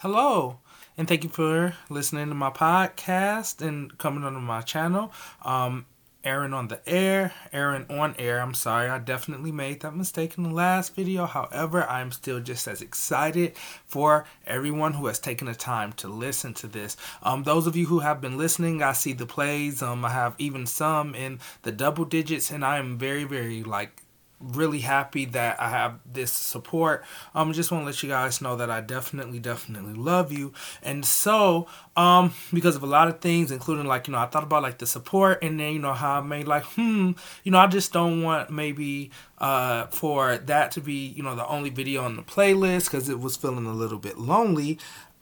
Hello, and thank you for listening to my podcast and coming onto my channel. Um, Aaron on the air, Aaron on air. I'm sorry, I definitely made that mistake in the last video. However, I'm still just as excited for everyone who has taken the time to listen to this. Um, those of you who have been listening, I see the plays. Um, I have even some in the double digits, and I am very, very like really happy that I have this support. I um, just want to let you guys know that I definitely, definitely love you. And so, um, because of a lot of things, including like, you know, I thought about like the support and then, you know, how I made like, hmm, you know, I just don't want maybe, uh, for that to be, you know, the only video on the playlist because it was feeling a little bit lonely.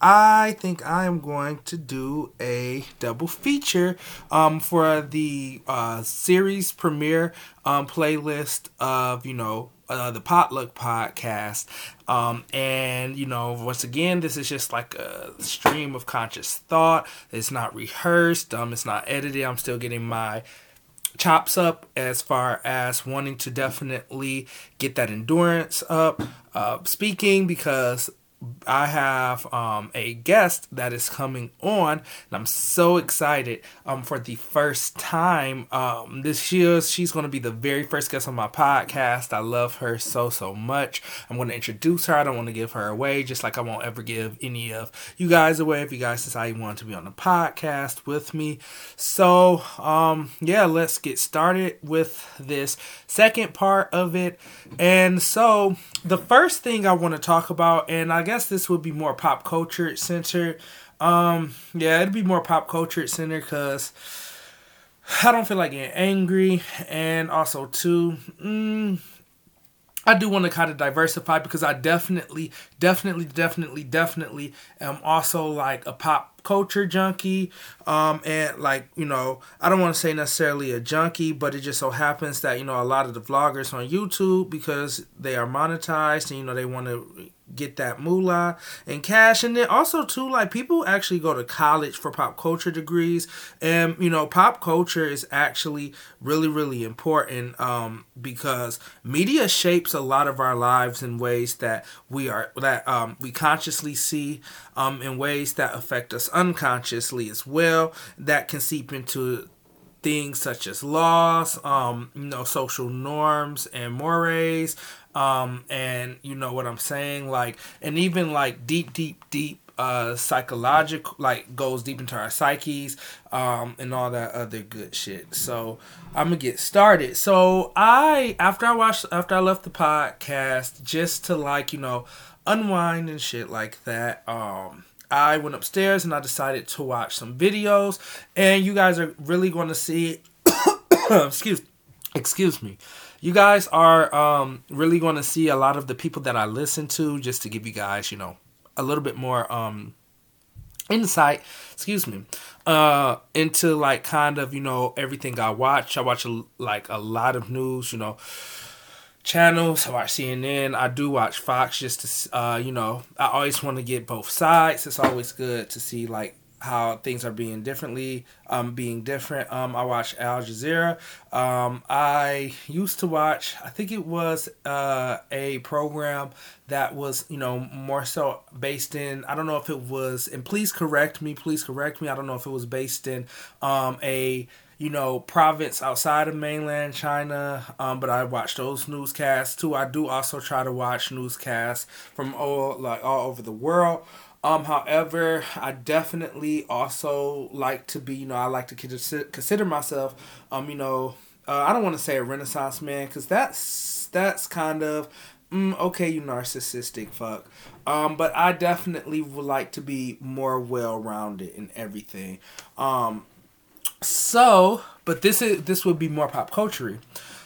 I think I am going to do a double feature um, for the uh, series premiere um, playlist of, you know, uh, the Potluck podcast. Um, and, you know, once again, this is just like a stream of conscious thought. It's not rehearsed, um, it's not edited. I'm still getting my chops up as far as wanting to definitely get that endurance up uh, speaking because I have um, a guest that is coming on, and I'm so excited um, for the first time um, this year. She's going to be the very first guest on my podcast. I love her so, so much. I'm going to introduce her. I don't want to give her away, just like I won't ever give any of you guys away if you guys decide you want to be on the podcast with me. So, um, yeah, let's get started with this second part of it. And so, the first thing I want to talk about, and I guess this would be more pop culture centered. Um, yeah, it'd be more pop culture centered because I don't feel like getting angry, and also too, mm, I do want to kind of diversify because I definitely, definitely, definitely, definitely am also like a pop culture junkie. Um, and like, you know, I don't want to say necessarily a junkie, but it just so happens that, you know, a lot of the vloggers on YouTube, because they are monetized and, you know, they want to get that moolah and cash. And then also too like people actually go to college for pop culture degrees. And you know pop culture is actually really really important um because media shapes a lot of our lives in ways that we are that um we consciously see um in ways that affect us unconsciously as well that can seep into things such as laws, um, you know, social norms and mores, um, and you know what I'm saying, like, and even like deep, deep, deep uh psychological like goes deep into our psyches um and all that other good shit. So i'm gonna get started. So i after i watched after i left the podcast just to like you know unwind and shit like that um I went upstairs and I decided to watch some videos, and you guys are really going to see. excuse, excuse me. You guys are um, really going to see a lot of the people that I listen to, just to give you guys, you know, a little bit more um, insight. Excuse me. Uh, into like kind of you know everything I watch. I watch a, like a lot of news. You know channels. I watch CNN. I do watch Fox just to, uh, you know, I always want to get both sides. It's always good to see like how things are being differently, um, being different. Um, I watch Al Jazeera. Um, I used to watch, I think it was uh, a program that was, you know, more so based in, I don't know if it was, and please correct me, please correct me. I don't know if it was based in um, a you know, province outside of mainland China. Um, but I watch those newscasts too. I do also try to watch newscasts from all like all over the world. Um, however, I definitely also like to be, you know, I like to consider myself, um, you know, uh, I don't want to say a Renaissance man because that's that's kind of mm, okay, you narcissistic fuck. Um, but I definitely would like to be more well rounded in everything. Um, so, but this is this would be more pop culture.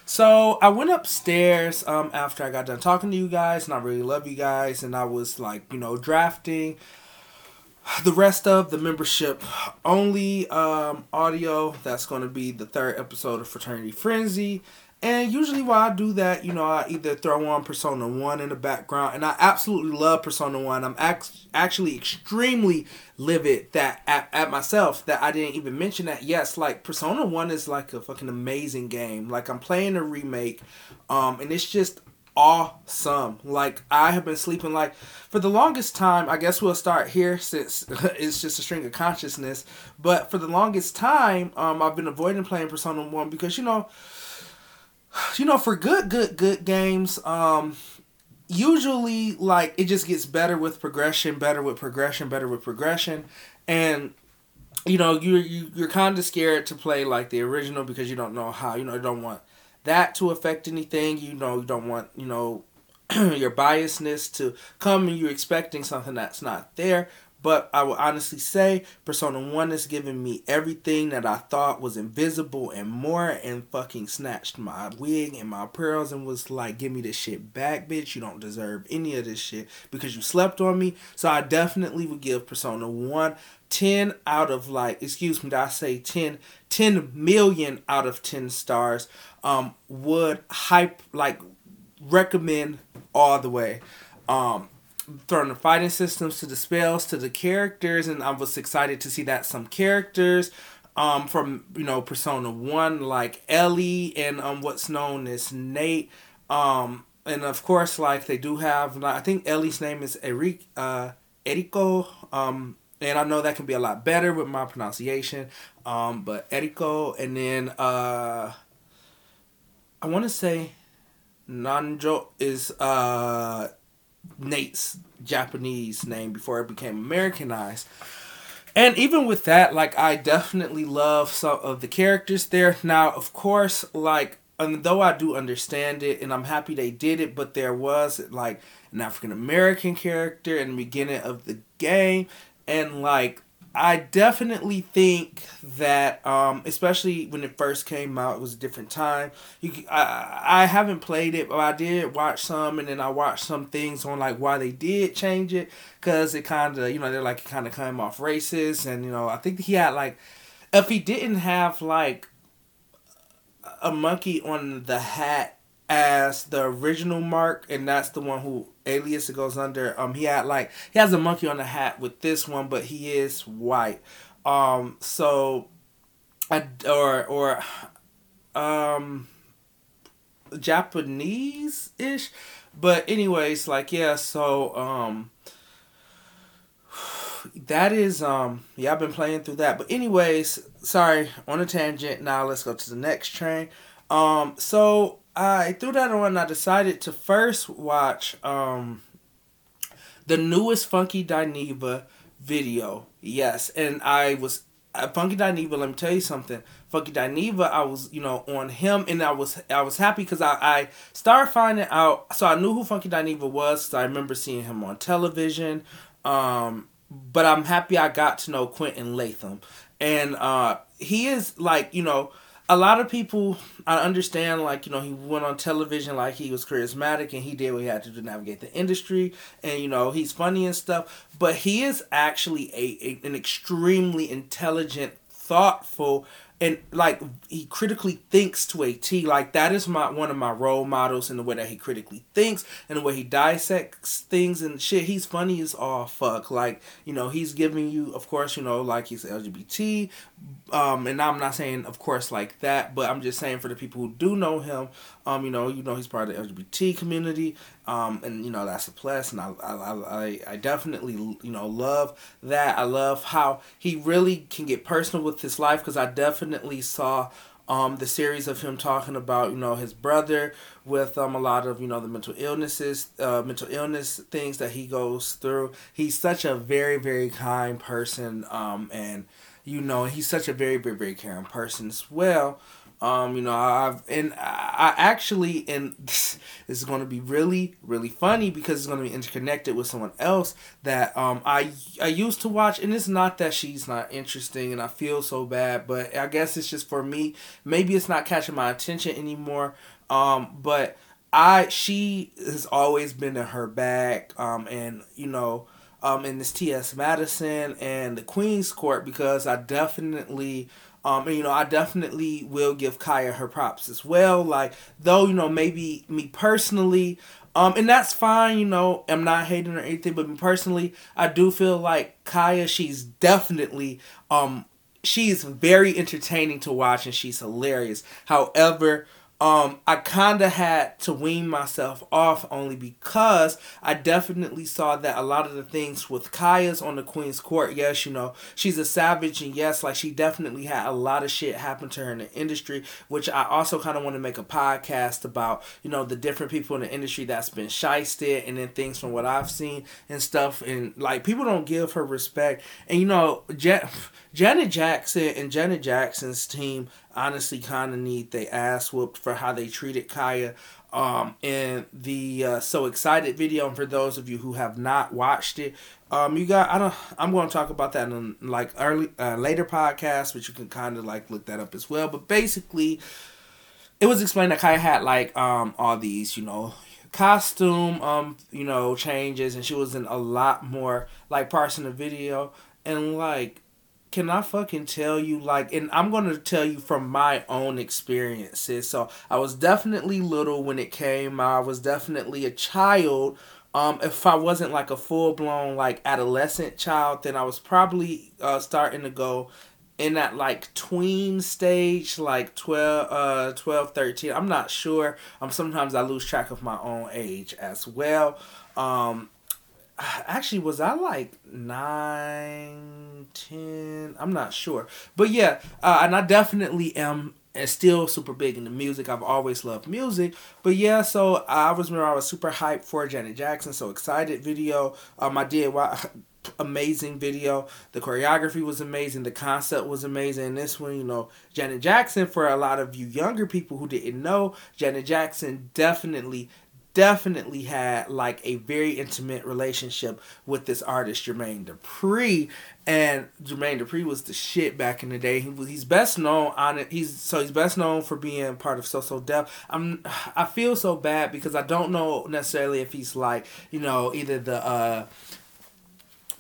So I went upstairs um, after I got done talking to you guys, and I really love you guys, and I was like, you know, drafting the rest of the membership only um, audio. That's going to be the third episode of Fraternity Frenzy. And usually while I do that, you know, I either throw on Persona 1 in the background, and I absolutely love Persona 1. I'm act- actually extremely livid that at, at myself that I didn't even mention that. Yes, like Persona 1 is like a fucking amazing game. Like I'm playing a remake, um, and it's just awesome. Like I have been sleeping like for the longest time. I guess we'll start here since it's just a string of consciousness. But for the longest time, um, I've been avoiding playing Persona One because you know, you know, for good, good, good games, um, usually like it just gets better with progression, better with progression, better with progression, and you know you're you, you're kind of scared to play like the original because you don't know how you know you don't want that to affect anything. You know, you don't want, you know, your biasness to come and you're expecting something that's not there. But I will honestly say Persona 1 has given me everything that I thought was invisible and more and fucking snatched my wig and my pearls and was like, give me this shit back, bitch. You don't deserve any of this shit because you slept on me. So I definitely would give Persona 1 10 out of like, excuse me, did I say 10? 10 million out of 10 stars um, would hype like recommend all the way. Um, from the fighting systems to the spells to the characters, and I was excited to see that some characters um, from you know Persona One like Ellie and um, what's known as Nate. Um, and of course, like they do have, I think Ellie's name is Eric, uh, Eriko. Um, and I know that can be a lot better with my pronunciation. Um, but Eriko, and then uh, I want to say Nanjo is uh, Nate's Japanese name before it became Americanized. And even with that, like I definitely love some of the characters there. Now, of course, like and though I do understand it and I'm happy they did it, but there was like an African American character in the beginning of the game and like I definitely think that, um, especially when it first came out, it was a different time. You, I, I haven't played it, but I did watch some, and then I watched some things on like why they did change it, cause it kind of, you know, they're like kind of came off racist, and you know, I think he had like, if he didn't have like a monkey on the hat as the original mark, and that's the one who alias it goes under. Um, he had like he has a monkey on the hat with this one, but he is white. Um, so, I or or um, Japanese ish, but anyways, like yeah. So um, that is um yeah I've been playing through that. But anyways, sorry on a tangent. Now let's go to the next train. Um, so I threw that on. I decided to first watch um, the newest Funky Dineva video. Yes, and I was uh, Funky Dineva. Let me tell you something. Funky Dineva. I was you know on him, and I was I was happy because I I started finding out. So I knew who Funky Dineva was. I remember seeing him on television. Um, but I'm happy I got to know Quentin Latham, and uh, he is like you know a lot of people I understand like you know he went on television like he was charismatic and he did what he had to do to navigate the industry and you know he's funny and stuff but he is actually a, a an extremely intelligent thoughtful and like he critically thinks to a T. Like that is my one of my role models in the way that he critically thinks and the way he dissects things and shit. He's funny as all fuck. Like you know he's giving you, of course, you know like he's LGBT, um, and I'm not saying of course like that, but I'm just saying for the people who do know him, um, you know you know he's part of the LGBT community, um, and you know that's a plus, and I, I, I, I definitely you know love that. I love how he really can get personal with his life because I definitely saw um, the series of him talking about you know his brother with um, a lot of you know the mental illnesses uh, mental illness things that he goes through. He's such a very very kind person um, and you know he's such a very very very caring person as well um, you know, I've and I actually and this is going to be really really funny because it's going to be interconnected with someone else that um I I used to watch and it's not that she's not interesting and I feel so bad, but I guess it's just for me. Maybe it's not catching my attention anymore. Um, but I she has always been in her bag. Um, and you know. Um, in this T.S. Madison and the Queen's Court because I definitely um, and you know, I definitely will give Khia her props as well. Like, though, you know, maybe me personally, um, and that's fine, you know, I'm not hating or anything, but me personally, I do feel like Khia, she's definitely, um, she's very entertaining to watch and she's hilarious. However, um, I kind of had to wean myself off only because I definitely saw that a lot of the things with Khia's on the Queen's Court, yes, you know, she's a savage, and yes, like she definitely had a lot of shit happen to her in the industry, which I also kind of want to make a podcast about, you know, the different people in the industry that's been shysted and then things from what I've seen and stuff. And like, people don't give her respect. And, you know, Jet. Janet Jackson and Janet Jackson's team honestly kind of need they ass whooped for how they treated Khia um, in the uh, so excited video. And for those of you who have not watched it, um, you got I don't I'm going to talk about that in like early uh, later podcast, but you can kind of like look that up as well. But basically, it was explained that Khia had like um all these you know costume um you know changes, and she was in a lot more like parts in the video, and like can I fucking tell you like and I'm going to tell you from my own experiences. So I was definitely little when it came. I was definitely a child. Um if I wasn't like a full-blown like adolescent child, then I was probably uh starting to go in that like tween stage like 12 uh 12 13 i'm not sure um sometimes i lose track of my own age as well um actually was I like nine, ten? I'm not sure, but yeah, uh, and I definitely am still super big into music. I've always loved music, but yeah, so I was remember I was super hyped for Janet Jackson, so excited video. Um, I did amazing video. The choreography was amazing. The concept was amazing. And this one, you know, Janet Jackson, for a lot of you younger people who didn't know, Janet Jackson definitely definitely had like a very intimate relationship with this artist Jermaine Dupri, and Jermaine Dupri was the shit back in the day. He was he's best known on it. He's so he's best known for being part of So So Def. I'm I feel so bad because I don't know necessarily if he's like you know either the. uh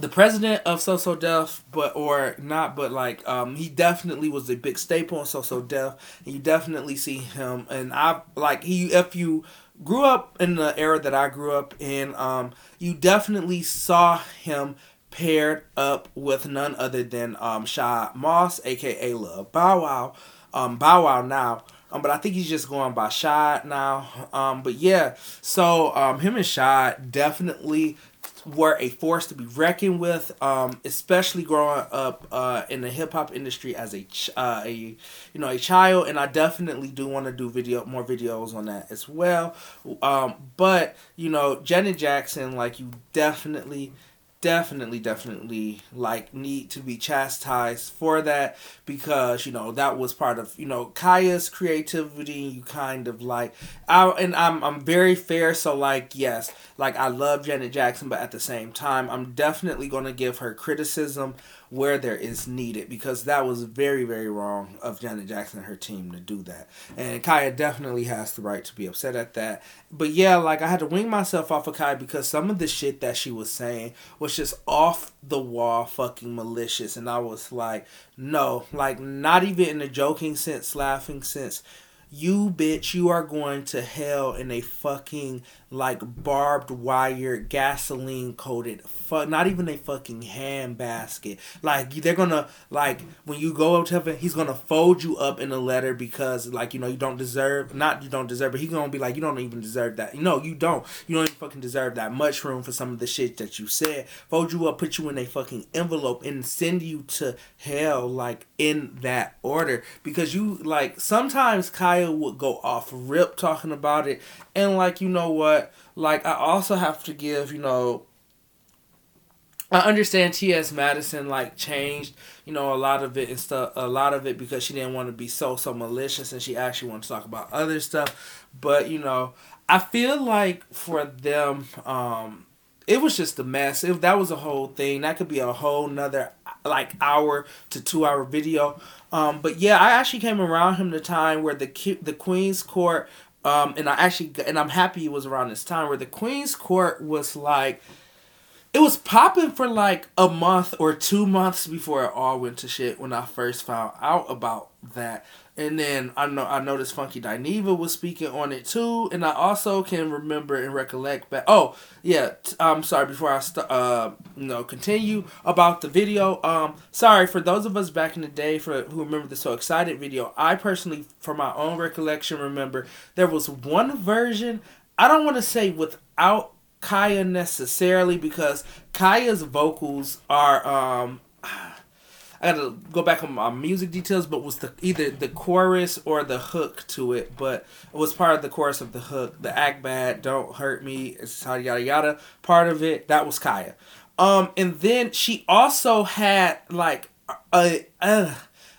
the president of So So Def, but or not, but like um, he definitely was a big staple in So So Def, and you definitely see him. And I like he if you grew up in the era that I grew up in, um, you definitely saw him paired up with none other than um, Shad Moss, aka Lil Bow Wow, um, Bow Wow now. Um, but I think he's just going by Shad now. Um, but yeah, so um, him and Shad definitely were a force to be reckoned with, um, especially growing up uh, in the hip hop industry as a, ch- uh, a you know a child, and I definitely do want to do video more videos on that as well. Um, but you know, Janet Jackson, like you definitely definitely definitely like need to be chastised for that because you know that was part of you know Khia's creativity. You kind of like I and I'm I'm very fair so like yes like I love Janet Jackson but at the same time I'm definitely to give her criticism where there is needed because that was very, very wrong of Janet Jackson and her team to do that. And Khia definitely has the right to be upset at that. But yeah, like I had to wing myself off of Khia because some of the shit that she was saying was just off the wall fucking malicious. And I was like, no, like not even in a joking sense, laughing sense you bitch, you are going to hell in a fucking like barbed wire gasoline coated fuck not even a fucking hand basket. Like they're gonna like when you go up to heaven, he's gonna fold you up in a letter because like you know you don't deserve not you don't deserve, but he's gonna be like you don't even deserve that. No, you don't. You don't even fucking deserve that much room for some of the shit that you said. Fold you up, put you in a fucking envelope, and send you to hell like in that order because you like sometimes Would go off rip talking about it and like you know what like I also have to give you know I understand T.S. Madison like changed, you know, a lot of it and stuff, a lot of it because she didn't want to be so so malicious and she actually wanted to talk about other stuff. But you know, I feel like for them, um, it was just a mess. If that was a whole thing, that could be a whole nother like hour to two hour video. Um, but yeah, I actually came around him the time where the the Queen's Court, um, and I actually and I'm happy it was around this time where the Queen's Court was like it was popping for like a month or two months before it all went to shit when I first found out about that. And then I know I noticed Funky Dineva was speaking on it too, and I also can remember and recollect back. Oh yeah, I'm sorry. Before I st- uh you know continue about the video, um sorry for those of us back in the day for who remember the so excited video. I personally, for my own recollection, remember there was one version. I don't want to say without Khia necessarily because Khia's vocals are um I gotta go back on my music details, but was the either the chorus or the hook to it, but it was part of the chorus of the hook. The act bad, don't hurt me, it's yada yada yada. Part of it that was Khia, um, and then she also had like a. Uh,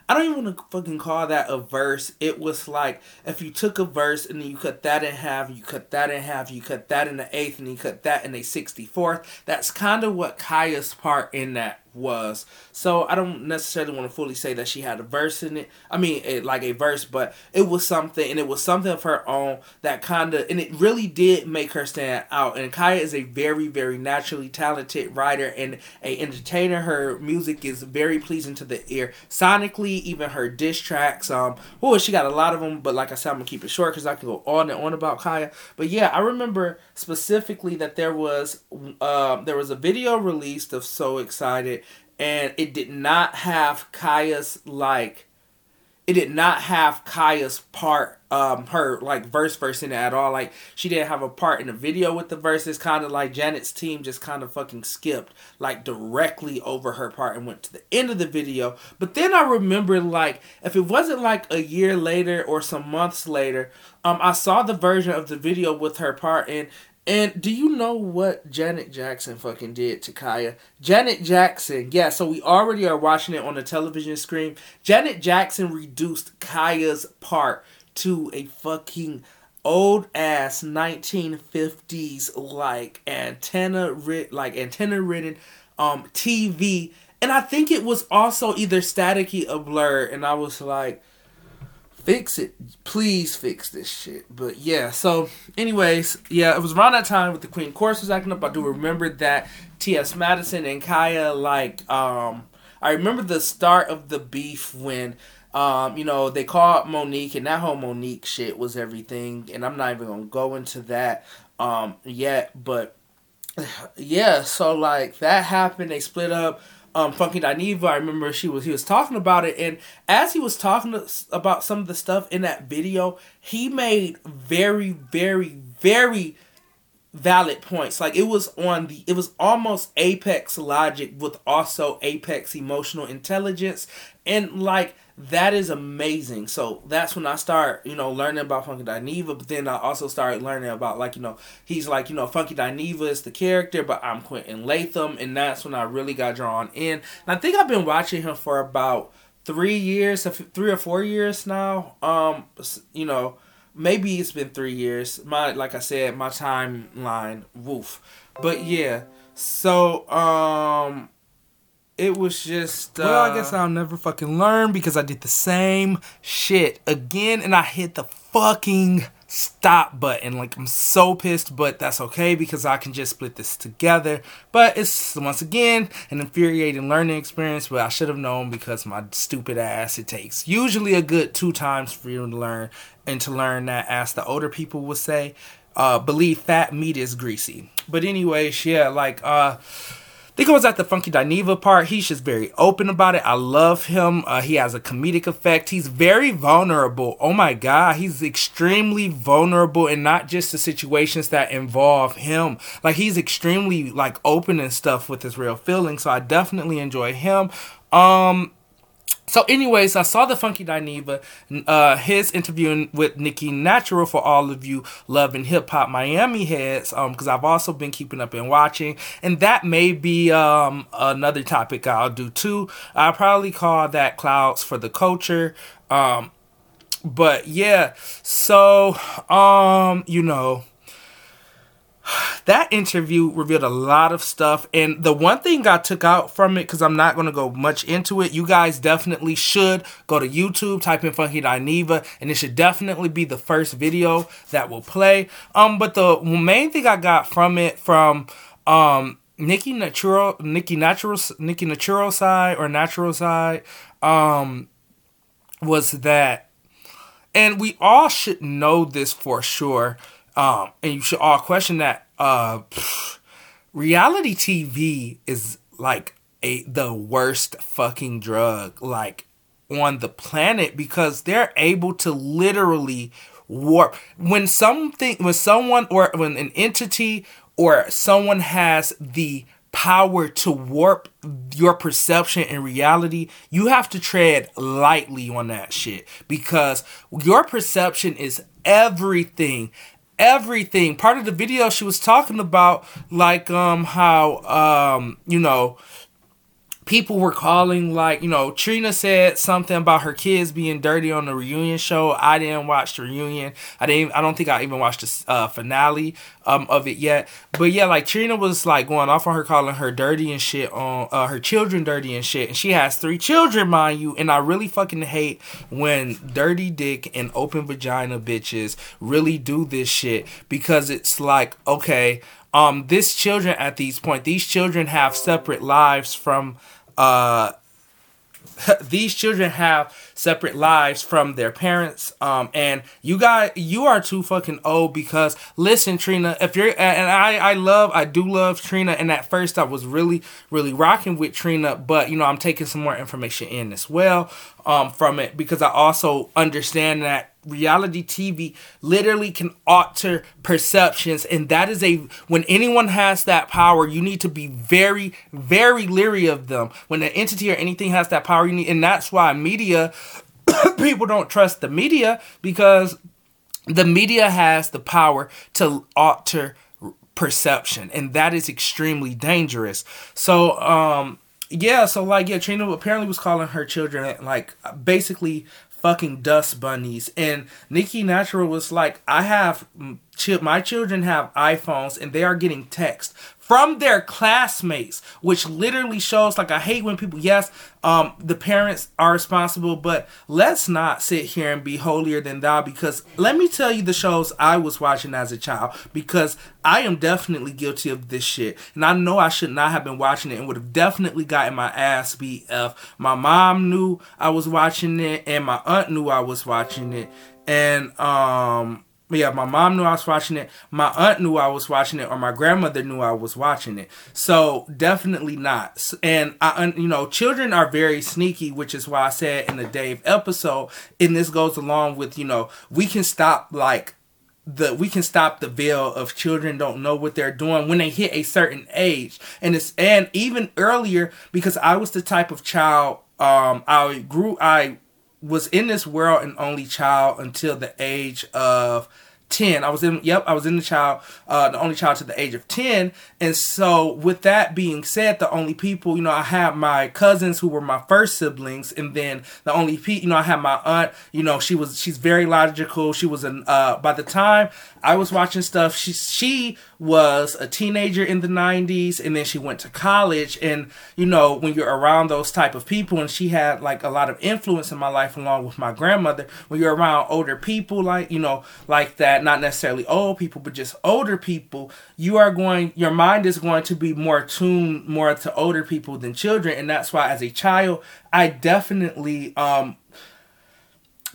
I don't even want to fucking call that a verse. It was like if you took a verse and you cut that in half, you cut that in half, you cut that in the eighth, and you cut that in a sixty fourth. That's kind of what Khia's part in that was. So I don't necessarily want to fully say that she had a verse in it. I mean, it, like a verse, but it was something, and it was something of her own that kind of, and it really did make her stand out. And Khia is a very, very naturally talented writer and a entertainer. Her music is very pleasing to the ear. Sonically, even her diss tracks. Um, oh, she got a lot of them, but like I said, I'm gonna keep it short because I can go on and on about Khia. But yeah, I remember specifically that there was, uh, there was a video released of So Excited and it did not have Khia's like it did not have Khia's part um her like verse verse in it at all. Like she didn't have a part in the video with the verses. Kind of like Janet's team just kind of fucking skipped like directly over her part and went to the end of the video. But then I remember like if it wasn't like a year later or some months later um I saw the version of the video with her part and and do you know what Janet Jackson fucking did to Khia? Janet Jackson, yeah, so we already are watching it on the television screen. Janet Jackson reduced Khia's part to a fucking old ass 1950s like antenna like antenna ridden um TV and I think it was also either staticky or blur and I was like fix it. Please fix this shit. But yeah, so anyways, yeah, it was around that time with the Queen's Court was acting up. I do remember that T.S. Madison and Khia like um I remember the start of the beef when um, you know, they called Mo'Nique and that whole Mo'Nique shit was everything and I'm not even gonna go into that um yet, but yeah, so like that happened, they split up um, Funky Dineva, I remember she was he was talking about it, and as he was talking to, about some of the stuff in that video, he made very, very, very valid points. Like it was on the it was almost apex logic with also apex emotional intelligence, and like that is amazing. So that's when I start, you know, learning about Funky Dineva. But then I also started learning about like, you know, he's like, you know, Funky Dineva is the character, but I'm Quentin Latham, and that's when I really got drawn in. And I think I've been watching him for about three years, three or four years now. Um, you know, maybe it's been three years. My like I said, my timeline, woof. But yeah, so um it was just. Uh, well, I guess I'll never fucking learn because I did the same shit again and I hit the fucking stop button. Like, I'm so pissed, but that's okay because I can just split this together. But it's, once again, an infuriating learning experience, but I should have known because my stupid ass, it takes usually a good two times for you to learn and to learn that, as the older people would say, uh, believe fat meat is greasy. But, anyways, yeah, like, uh, it was at the Funky Dineva part. He's just very open about it. I love him. Uh, he has a comedic effect. He's very vulnerable. Oh my God. He's extremely vulnerable and not just the situations that involve him. Like he's extremely like open and stuff with his real feelings. So I definitely enjoy him. Um, so, anyways, I saw the Funky Dineva, uh, his interviewing with Nikki Natural for all of you loving hip hop Miami heads, um, because I've also been keeping up and watching, and that may be um another topic I'll do too. I'll probably call that clouds for the culture, um, but yeah, so um, you know, that interview revealed a lot of stuff. And the one thing I took out from it, because I'm not going to go much into it, you guys definitely should go to YouTube, type in Funky Dineva, and it should definitely be the first video that will play. Um, But the main thing I got from it, from um, Nikki Natural, Nikki Natural, Nikki Natural side or Natural side, um, was that, and we all should know this for sure, um, and you should all question that. Uh, pff, reality TV is like a the worst fucking drug like on the planet because they're able to literally warp when something when someone or when an entity or someone has the power to warp your perception and reality, you have to tread lightly on that shit because your perception is everything. Everything. Part of the video she was talking about like um how um you know people were calling like you know Trina said something about her kids being dirty on the reunion show. I didn't watch the reunion. I didn't. I don't think I even watched the uh, finale um, of it yet. But yeah, like Trina was like going off on her calling her dirty and shit on uh, her children dirty and shit. And she has three children, mind you. And I really fucking hate when dirty dick and open vagina bitches really do this shit because it's like okay. Um, this children at these point, these children have separate lives from uh, these children have separate lives from their parents um and you guys you are too fucking old because listen trina if you're and i i love i do love trina and at first i was really really rocking with trina but you know i'm taking some more information in as well um from it because i also understand that reality TV literally can alter perceptions. And that is a when anyone has that power you need to be very very leery of them. When an entity or anything has that power you need and that's why media people don't trust the media because the media has the power to alter perception and that is extremely dangerous. So um yeah so like yeah trina apparently was calling her children like basically fucking dust bunnies. And Nikki Natural was like, I have my children have iPhones and they are getting text from their classmates, which literally shows like I hate when people yes, um, the parents are responsible, but let's not sit here and be holier than thou because let me tell you the shows I was watching as a child because I am definitely guilty of this shit. And I know I should not have been watching it and would have definitely gotten my ass beat if my mom knew I was watching it and my aunt knew I was watching it. And um yeah, my mom knew I was watching it. My aunt knew I was watching it, or my grandmother knew I was watching it. So definitely not. And I, you know, children are very sneaky, which is why I said in the Dave episode, and this goes along with you know, we can stop like the we can stop the veil of children don't know what they're doing when they hit a certain age and it's and even earlier because i was the type of child um i grew i was in this world an only child until the age of 10 i was in yep i was in the child uh the only child to the age of 10 and so with that being said the only people you know i had my cousins who were my first siblings and then the only people you know i had my aunt you know she was she's very logical. She was an uh by the time i was watching stuff she she was a teenager in the 90s and then she went to college and you know when you're around those type of people and she had like a lot of influence in my life along with my grandmother when you're around older people like you know like that not necessarily old people but just older people you are going your mind is going to be more tuned more to older people than children and that's why as a child i definitely um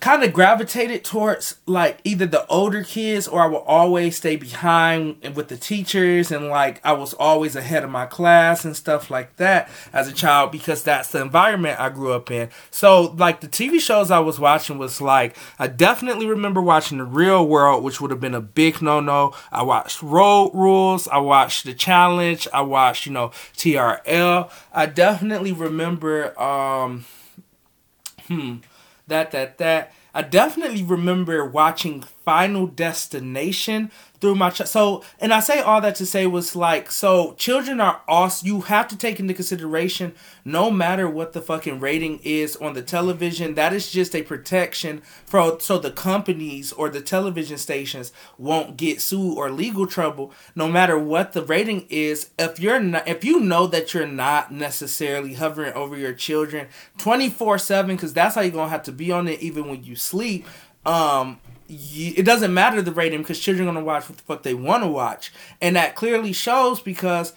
kind of gravitated towards like either the older kids or I would always stay behind with the teachers and like I was always ahead of my class and stuff like that as a child because that's the environment I grew up in. So like the TV shows I was watching was like I definitely remember watching The Real World which would have been a big no-no. I watched Road Rules, I watched The Challenge, I watched, you know, TRL. I definitely remember um hmm that, that, that. I definitely remember watching Final Destination through my ch- so and I say all that to say was like so children are awesome you have to take into consideration no matter what the fucking rating is on the television that is just a protection for so the companies or the television stations won't get sued or legal trouble no matter what the rating is. If you're not if you know that you're not necessarily hovering over your children 24/7 cuz that's how you're going to have to be on it even when you sleep um it doesn't matter the rating because children are gonna watch what the fuck they want to watch, and that clearly shows because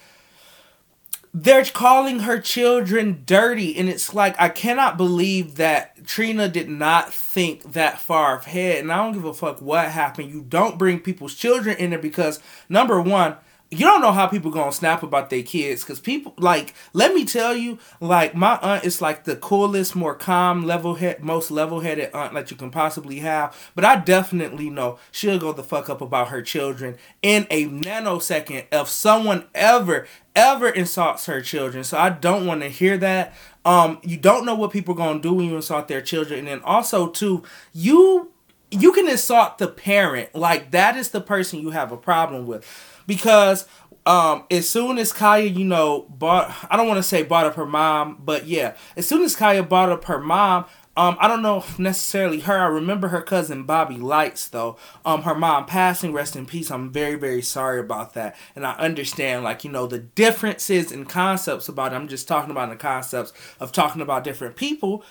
they're calling her children dirty and it's like i cannot believe that trina did not think that far ahead. And i don't give a fuck what happened. You don't bring people's children in there because number one you don't know how people gonna snap about their kids because people like let me tell you like my aunt is like the coolest more calm level head most level-headed aunt that you can possibly have but i definitely know she'll go the fuck up about her children in a nanosecond if someone ever ever insults her children so i don't want to hear that. Um you don't know what people gonna do when you insult their children and then also too you you can insult the parent like that is the person you have a problem with because um, as soon as Khia, you know, bought, I don't want to say bought up her mom, but yeah, as soon as Khia bought up her mom, um, I don't know necessarily her. I remember her cousin Bobby Lights though. Um, her mom passing, rest in peace. I'm very, very sorry about that. And I understand, like, you know, the differences and concepts about it. I'm just talking about the concepts of talking about different people.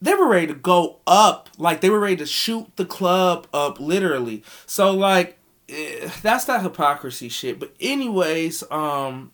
They were ready to go up. Like, they were ready to shoot the club up, literally. So, like, that's that hypocrisy shit. But anyways, um,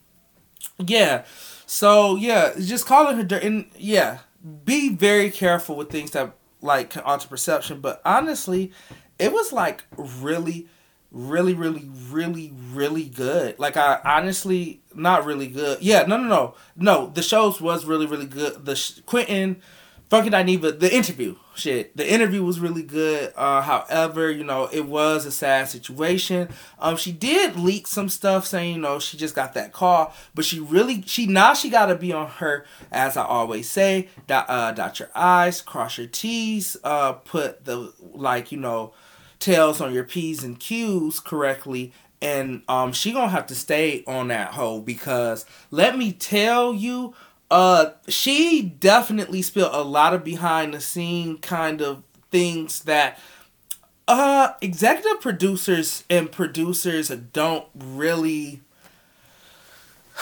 yeah. So yeah, just calling her dirt, and yeah, be very careful with things that like onto perception. But honestly, it was like really, really, really, really, really good. Like I honestly, not really good. Yeah, no, no, no, no. The shows was really, really good. The sh- Quentin Funky Dineva, the interview, shit, the interview was really good. Uh, however, you know, it was a sad situation. Um, she did leak some stuff saying, you know, she just got that call, but she really, she now she got to be on her, as I always say, dot, uh, dot your I's, cross your T's, uh, put the like, you know, tails on your P's and Q's correctly, and um, she gonna have to stay on that hoe because let me tell you uh, she definitely spilled a lot of behind the scene kind of things that uh executive producers and producers don't really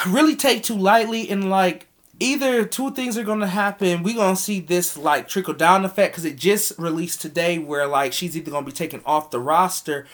really take too lightly. And like either two things are gonna happen. We're gonna see this like trickle down effect because it just released today where like she's either gonna be taken off the roster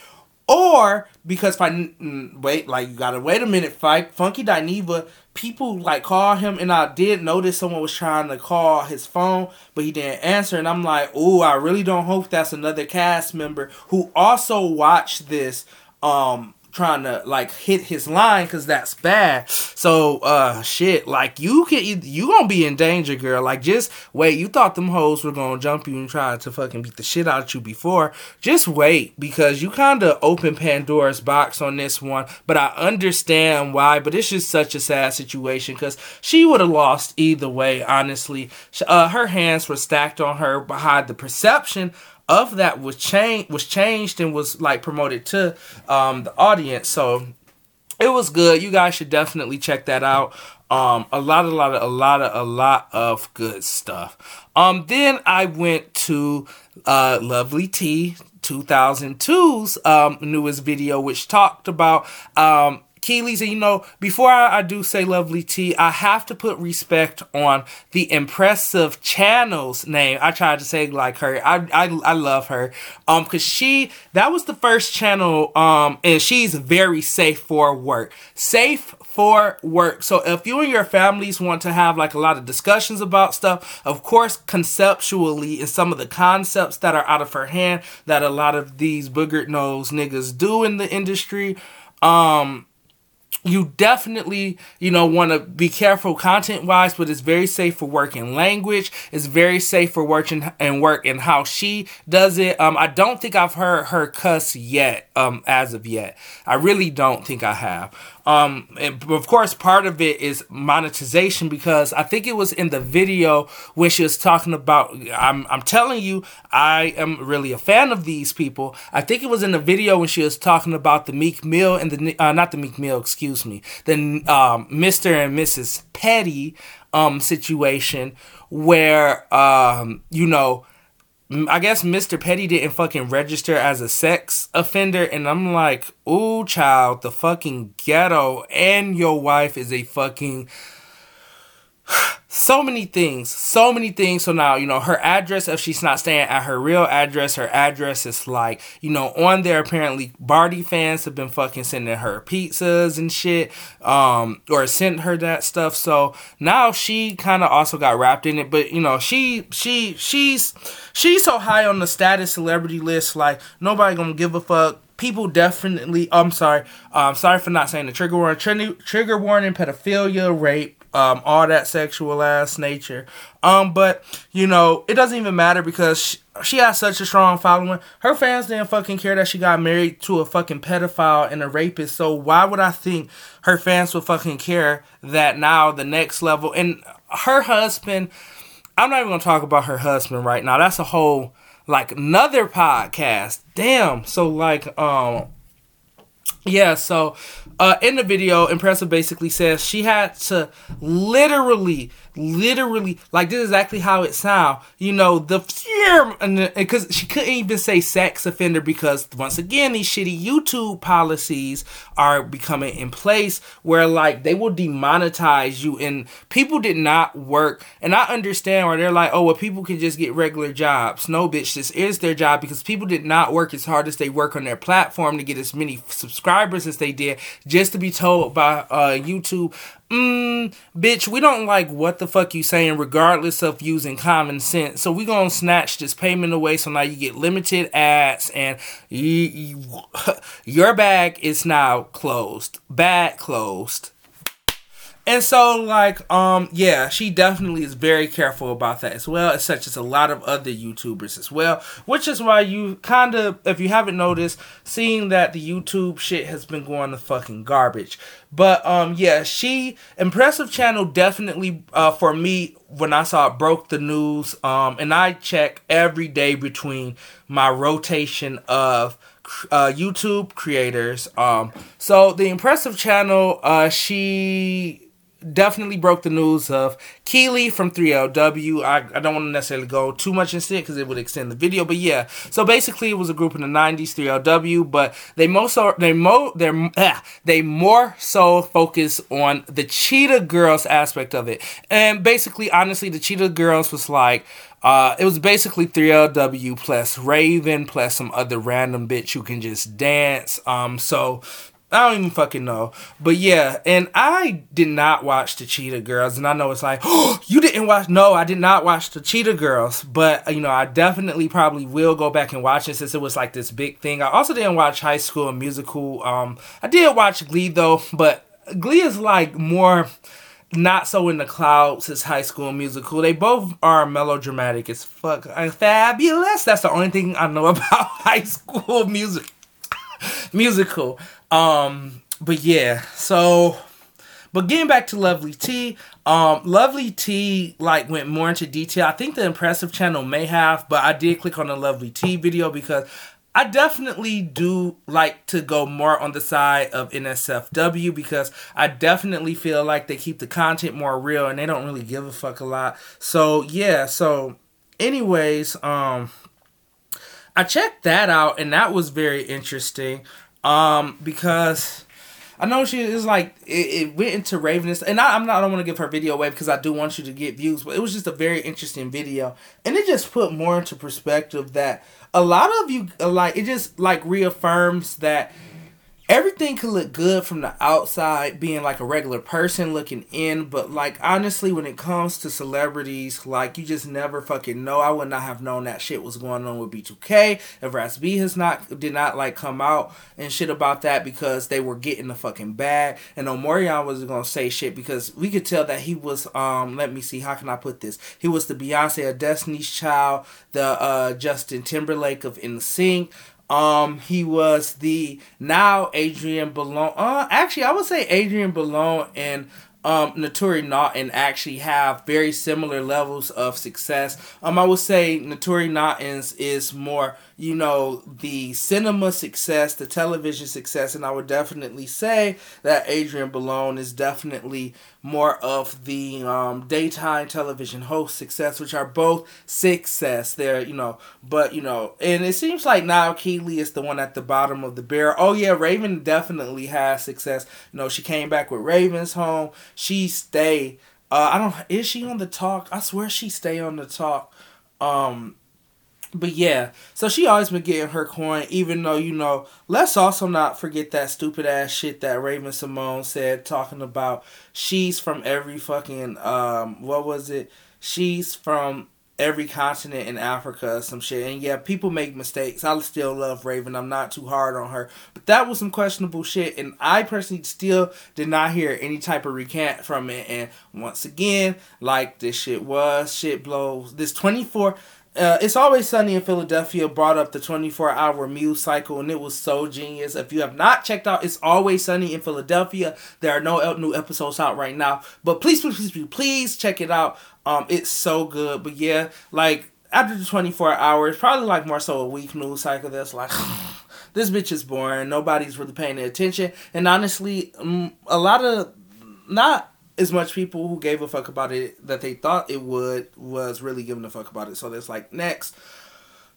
or because if I wait, like you gotta wait a minute, fight Funky Dineva. People like call him, and I did notice someone was trying to call his phone, but he didn't answer. And I'm like, oh, I really don't hope that's another cast member who also watched this um trying to like hit his line because that's bad. So uh shit, like you can you gonna be in danger, girl. Like just wait. You thought them hoes were gonna jump you and try to fucking beat the shit out of you before. Just wait because you kind of open Pandora's box on this one. But I understand why. But it's just such a sad situation because she would have lost either way. Honestly, uh, her hands were stacked on her behind the perception of that was changed was changed and was like promoted to um, the audience. So it was good. You guys should definitely check that out. Um, a lot, a lot of, a lot of, a lot of good stuff. Um, then I went to uh, Lovely Tea 2002's um, newest video, which talked about um, Keely's, and you know, before I, I, do say Lovely T, I have to put respect on the impressive channel's name. I tried to say like her. I I, I love her. Um, cause she that was the first channel. Um, and she's very safe for work. Safe for work. So if you and your families want to have like a lot of discussions about stuff, of course, conceptually and some of the concepts that are out of her hand that a lot of these boogered nose niggas do in the industry. Um, you definitely you know want to be careful content wise but it's very safe for working language. It's very safe for working and work and how she does it. Um i don't think i've heard her cuss yet um as of yet. I really don't think i have um, and of course, part of it is monetization because I think it was in the video where she was talking about. I'm, I'm telling you, I am really a fan of these people. I think it was in the video when she was talking about the Meek Mill and the uh, not the Meek Mill, excuse me, the um, Mr. and Mrs. Petty um situation where um you know I guess Mr. Petty didn't fucking register as a sex offender, and I'm like, ooh, child, the fucking ghetto, and your wife is a fucking so many things, so many things. So now, you know, her address, if she's not staying at her real address, her address is like, you know, on there. Apparently, Barty fans have been fucking sending her pizzas and shit, um, or sent her that stuff. So now she kind of also got wrapped in it. But you know, she, she, she's, she's so high on the status celebrity list, like nobody gonna give a fuck people definitely. I'm sorry. I'm um, sorry for not saying the trigger warning. Trigger, trigger warning: pedophilia, rape, um, all that sexual ass nature. Um, but you know, it doesn't even matter because she, she has such a strong following. Her fans didn't fucking care that she got married to a fucking pedophile and a rapist. So why would I think her fans would fucking care that now the next level and her husband? I'm not even gonna talk about her husband right now. That's a whole like another podcast. Damn. So like um yeah, so uh, in the video, Impressive basically says she had to literally literally like this is exactly how it sound you know the because she couldn't even say sex offender because once again these shitty youtube policies are becoming in place where like they will demonetize you and people did not work and i understand where they're like oh well people can just get regular jobs. No bitch this is their job because people did not work as hard as they work on their platform to get as many subscribers as they did just to be told by uh youtube mm, bitch, we don't like what the fuck you saying, regardless of using common sense. So we gonna snatch this payment away. So now you get limited ads, and you, you, your bag is now closed. Bag closed. And so, like, um, yeah, she definitely is very careful about that as well, as such as a lot of other YouTubers as well. Which is why you kind of, if you haven't noticed, seeing that the YouTube shit has been going to fucking garbage. But um, yeah, she impressive channel definitely uh for me when I saw it broke the news. Um, and I check every day between my rotation of uh, YouTube creators. Um, so the impressive channel, uh, she definitely broke the news of Kiely from 3LW. I, I don't want to necessarily go too much into it because it would extend the video, but yeah. So basically, it was a group in the 90s, 3LW, but they most are, they mo they ah, they more so focus on the Cheetah Girls aspect of it, and basically, honestly, the Cheetah Girls was like. Uh, it was basically 3LW plus Raven plus some other random bitch who can just dance. Um, so I don't even fucking know. But yeah, and I did not watch the Cheetah Girls, and I know it's like, oh, you didn't watch. No, I did not watch the Cheetah Girls, but you know, I definitely probably will go back and watch it since it was like this big thing. I also didn't watch High School Musical. Um, I did watch Glee though, but Glee is like more not so in the clouds as High School Musical. They both are melodramatic as fuck. And fabulous. That's the only thing I know about High School Music musical. Um, but yeah, so but getting back to Lovely T, um, Lovely T like went more into detail. I think the Impressive channel may have, but I did click on the Lovely T video because I definitely do like to go more on the side of NSFW because I definitely feel like they keep the content more real and they don't really give a fuck a lot. So yeah, so anyways, um I checked that out and that was very interesting. Um, because I know she is like it, it went into Ravenness, and I, I'm not. I don't want to give her video away because I do want you to get views, but it was just a very interesting video, and it just put more into perspective that a lot of you like it just like reaffirms that everything could look good from the outside being like a regular person looking in but like honestly when it comes to celebrities like you just never fucking know. I would not have known that shit was going on with b2k if Raz B has not did not like come out and shit about that because they were getting the fucking bag. And omarion was gonna say shit because we could tell that he was um let me see how can i put this? He was the beyonce of destiny's child the uh justin timberlake of NSYNC um, he was the now Adrienne Bailon. Uh, actually, I would say Adrienne Bailon and um, Naturi Naughton actually have very similar levels of success. Um, I would say Naturi Naughton's is more you know, the cinema success, the television success, and I would definitely say that Adrienne Bailon is definitely more of the um, daytime television host success, which are both success. There, you know, but you know, and it seems like now Kiely is the one at the bottom of the barrel. Oh yeah, Raven definitely has success. You know, she came back with Raven's Home. She stay. Uh, I don't. Is she on the talk? I swear she stay on the talk. Um, but yeah, so she always been getting her coin, even though, you know, let's also not forget that stupid ass shit that Raven-Symoné said, talking about she's from every fucking, um, what was it? She's from every continent in Africa some shit. And yeah, people make mistakes. I still love Raven. I'm not too hard on her. But that was some questionable shit. And I personally still did not hear any type of recant from it. And once again, like this shit was, shit blows. This 24 uh, it's always sunny in Philadelphia brought up the 24 hour Muse cycle and it was so genius. If you have not checked out It's Always Sunny in Philadelphia, there are no new episodes out right now. But please, please, please, please, please check it out. Um, it's so good. But yeah, like after the 24 hours, probably like more so a week news cycle that's like this bitch is boring. Nobody's really paying attention. And honestly, um, a lot of not as much people who gave a fuck about it that they thought it would was really giving a fuck about it. So there's like next.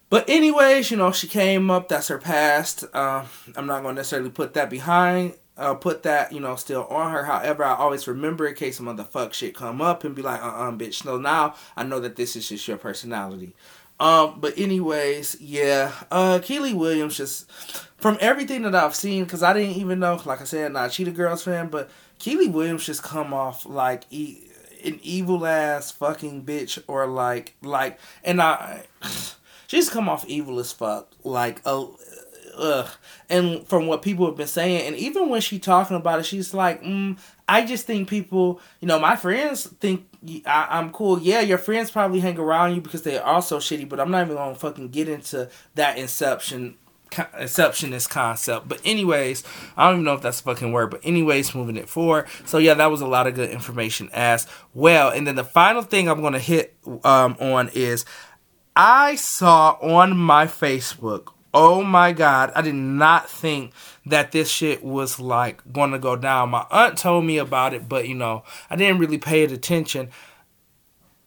But anyways, you know, she came up. That's her past. Uh, I'm not going to necessarily put that behind. Uh, put that, you know, still on her. However, I always remember in case some motherfuck shit come up and be like, uh, uh bitch. No, now I know that this is just your personality. Um, but anyways, yeah, uh, Kiely Williams just from everything that I've seen, because I didn't even know, like I said, not a Cheetah Girls fan, but Kiely Williams just come off like e- an evil ass fucking bitch or like like and I she's come off evil as fuck. Like uh, ugh. And from what people have been saying and even when she talking about it she's like mm, I just think people you know my friends think I, am cool. Yeah your friends probably hang around you because they're also shitty but I'm not even gonna fucking get into that inception exceptionist concept. But anyways, I don't even know if that's a fucking word. But anyways, moving it forward. So yeah, that was a lot of good information as well. And then the final thing I'm gonna hit um, on is I saw on my Facebook. Oh my god, I did not think that this shit was like gonna go down. My aunt told me about it, but you know, I didn't really pay it attention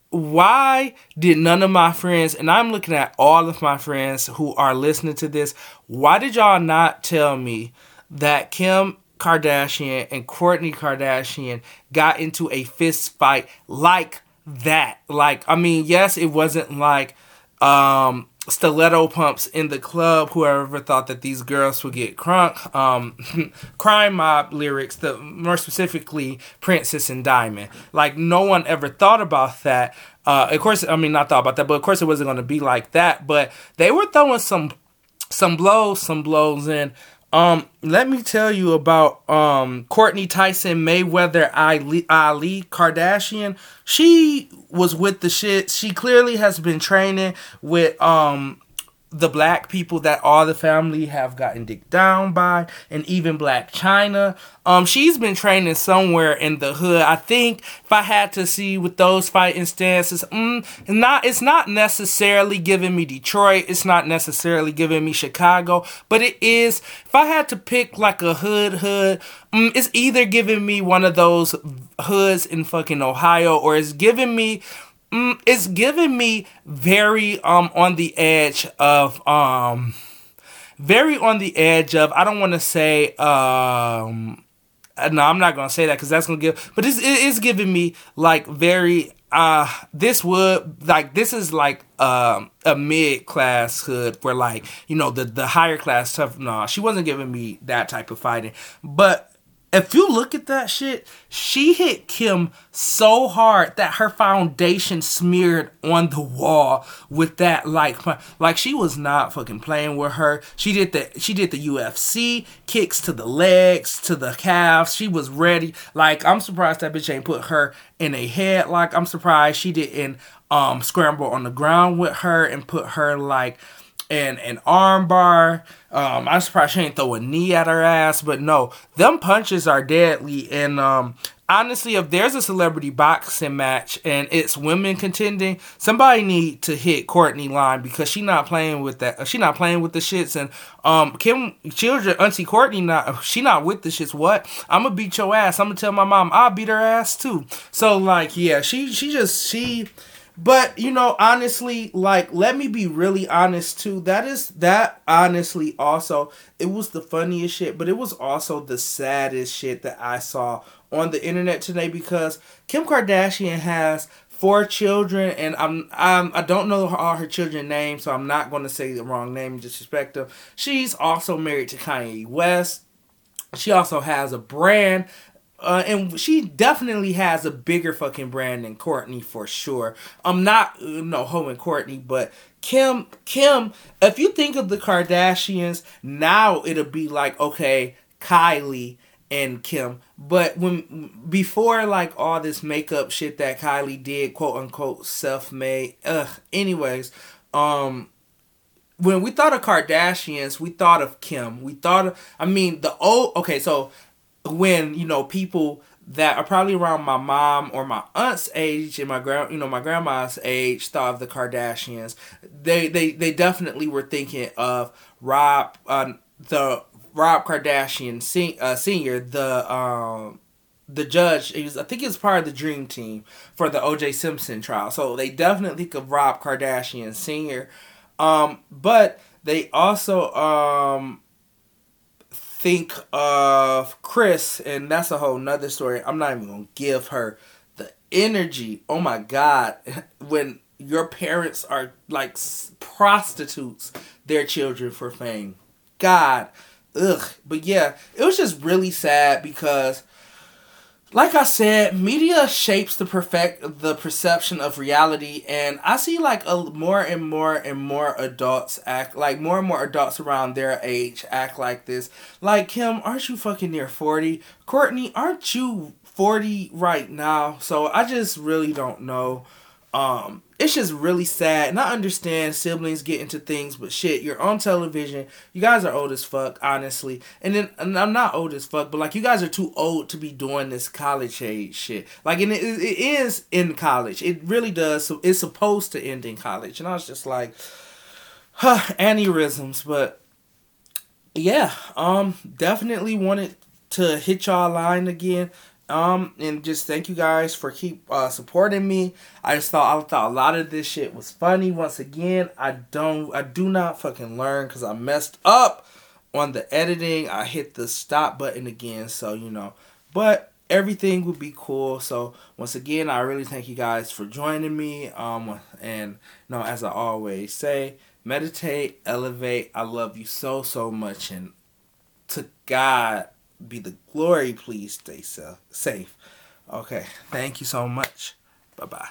why did none of my friends, and I'm looking at all of my friends who are listening to this, why did y'all not tell me that Kim Kardashian and Kourtney Kardashian got into a fist fight like that? Like, I mean, yes, it wasn't like um stiletto pumps in the club. Whoever thought that these girls would get crunk. Um, crime mob lyrics, the more specifically Princess and Diamond. Like no one ever thought about that. Uh, of course, I mean not thought about that, but of course it wasn't going to be like that. But they were throwing some some blows, some blows in. Um, let me tell you about um Kourtney Tyson Mayweather Ali, Ali Kardashian. She was with the shit. She clearly has been training with um the black people that all the family have gotten dicked down by, and even Blac Chyna. Um, she's been training somewhere in the hood. I think if I had to see with those fighting stances, mm, not it's not necessarily giving me Detroit. It's not necessarily giving me Chicago, but it is. If I had to pick like a hood hood, mm, it's either giving me one of those hoods in fucking Ohio, or it's giving me mm, it's giving me very um on the edge of um very on the edge of I don't want to say um no I'm not gonna say that because that's gonna give but this it is giving me like very uh this would like this is like um a mid class hood where like you know the the higher class stuff no she wasn't giving me that type of fighting. But if you look at that shit, she hit Kim so hard that her foundation smeared on the wall with that like like she was not fucking playing with her. She did the she did the UFC kicks to the legs, to the calves. She was ready. Like I'm surprised that bitch ain't put her in a headlock. I'm surprised she didn't um scramble on the ground with her and put her like and an armbar. Um, I'm surprised she ain't throw a knee at her ass, but no, them punches are deadly. And um, honestly, if there's a celebrity boxing match and it's women contending, somebody need to hit Kourtney line because she not playing with that. She not playing with the shits. And um, Kim Children, Auntie Kourtney, not she not with the shits. What? I'm gonna beat your ass. I'm gonna tell my mom I'll beat her ass too. So like, yeah, she she just she but you know, honestly, like let me be really honest too. That is that honestly also it was the funniest shit, but it was also the saddest shit that I saw on the internet today because Kim Kardashian has four children, and I'm, I'm I don't know all her children names, so I'm not going to say the wrong name and disrespect them. She's also married to Kanye West. She also has a brand. Uh, and she definitely has a bigger fucking brand than Kourtney for sure. I'm not no home and Kourtney, but Kim Kim. If you think of the Kardashians now, it'll be like okay, Kylie and Kim. But when before like all this makeup shit that Kylie did, quote unquote self made. Ugh. Anyways, um when we thought of Kardashians, we thought of Kim. We thought of I mean the old okay, so when, you know, people that are probably around my mom or my aunt's age and my grand you know my grandma's age thought of the Kardashians. They they they definitely were thinking of Rob uh, the Rob Kardashian sen- uh, senior, the um, the judge, he was, I think he was part of the dream team for the O.J. Simpson trial. So they definitely think of Rob Kardashian senior, um, but they also um, think of Kris, and that's a whole nother story. I'm not even gonna give her the energy. Oh my God, when your parents are like prostitutes their children for fame. God, ugh. But yeah, it was just really sad because like I said, media shapes the perfect the perception of reality, and I see like a more and more and more adults act like more and more adults around their age act like this. Like Kim, aren't you fucking near forty? Kourtney, aren't you forty right now? So I just really don't know. Um, it's just really sad. And I understand siblings get into things, but shit, you're on television. You guys are old as fuck, honestly. And then and I'm not old as fuck, but like you guys are too old to be doing this college age shit. Like, and it, it is in college. It really does. So it's supposed to end in college. And I was just like, huh, aneurysms. But yeah, um, definitely wanted to hit y'all line again. Um, and just thank you guys for keep uh, supporting me. I just thought I thought a lot of this shit was funny. Once again, I don't, I do not fucking learn because I messed up on the editing. I hit the stop button again, so you know. But everything would be cool. So once again, I really thank you guys for joining me. Um, and you know, as I always say, meditate, elevate. I love you so so much, and to God be the glory. Please stay safe. Okay. Thank you so much. Bye bye.